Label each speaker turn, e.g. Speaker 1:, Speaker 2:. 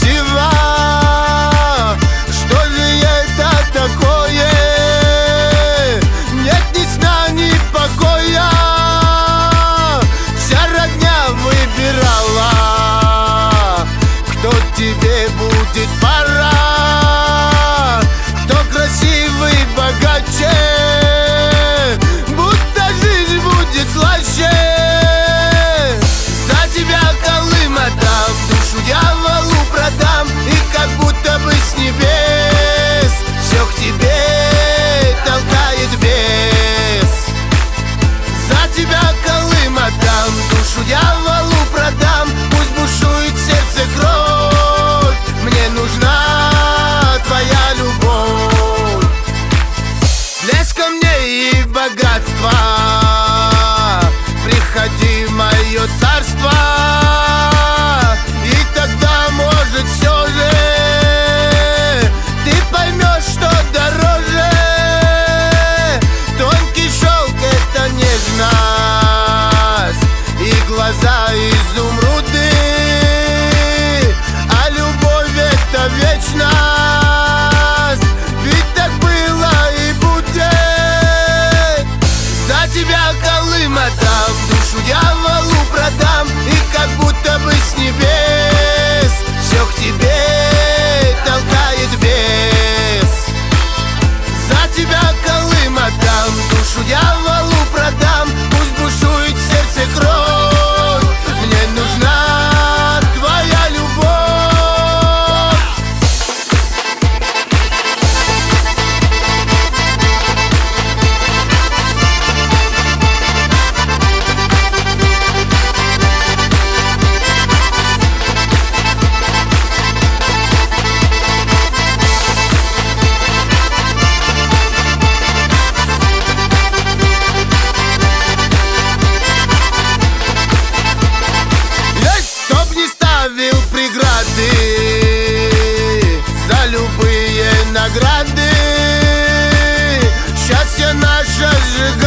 Speaker 1: красива Что же это такое? Нет ни сна, ни покоя. Вся родня выбирала. Кто тебе будет пора? 确实。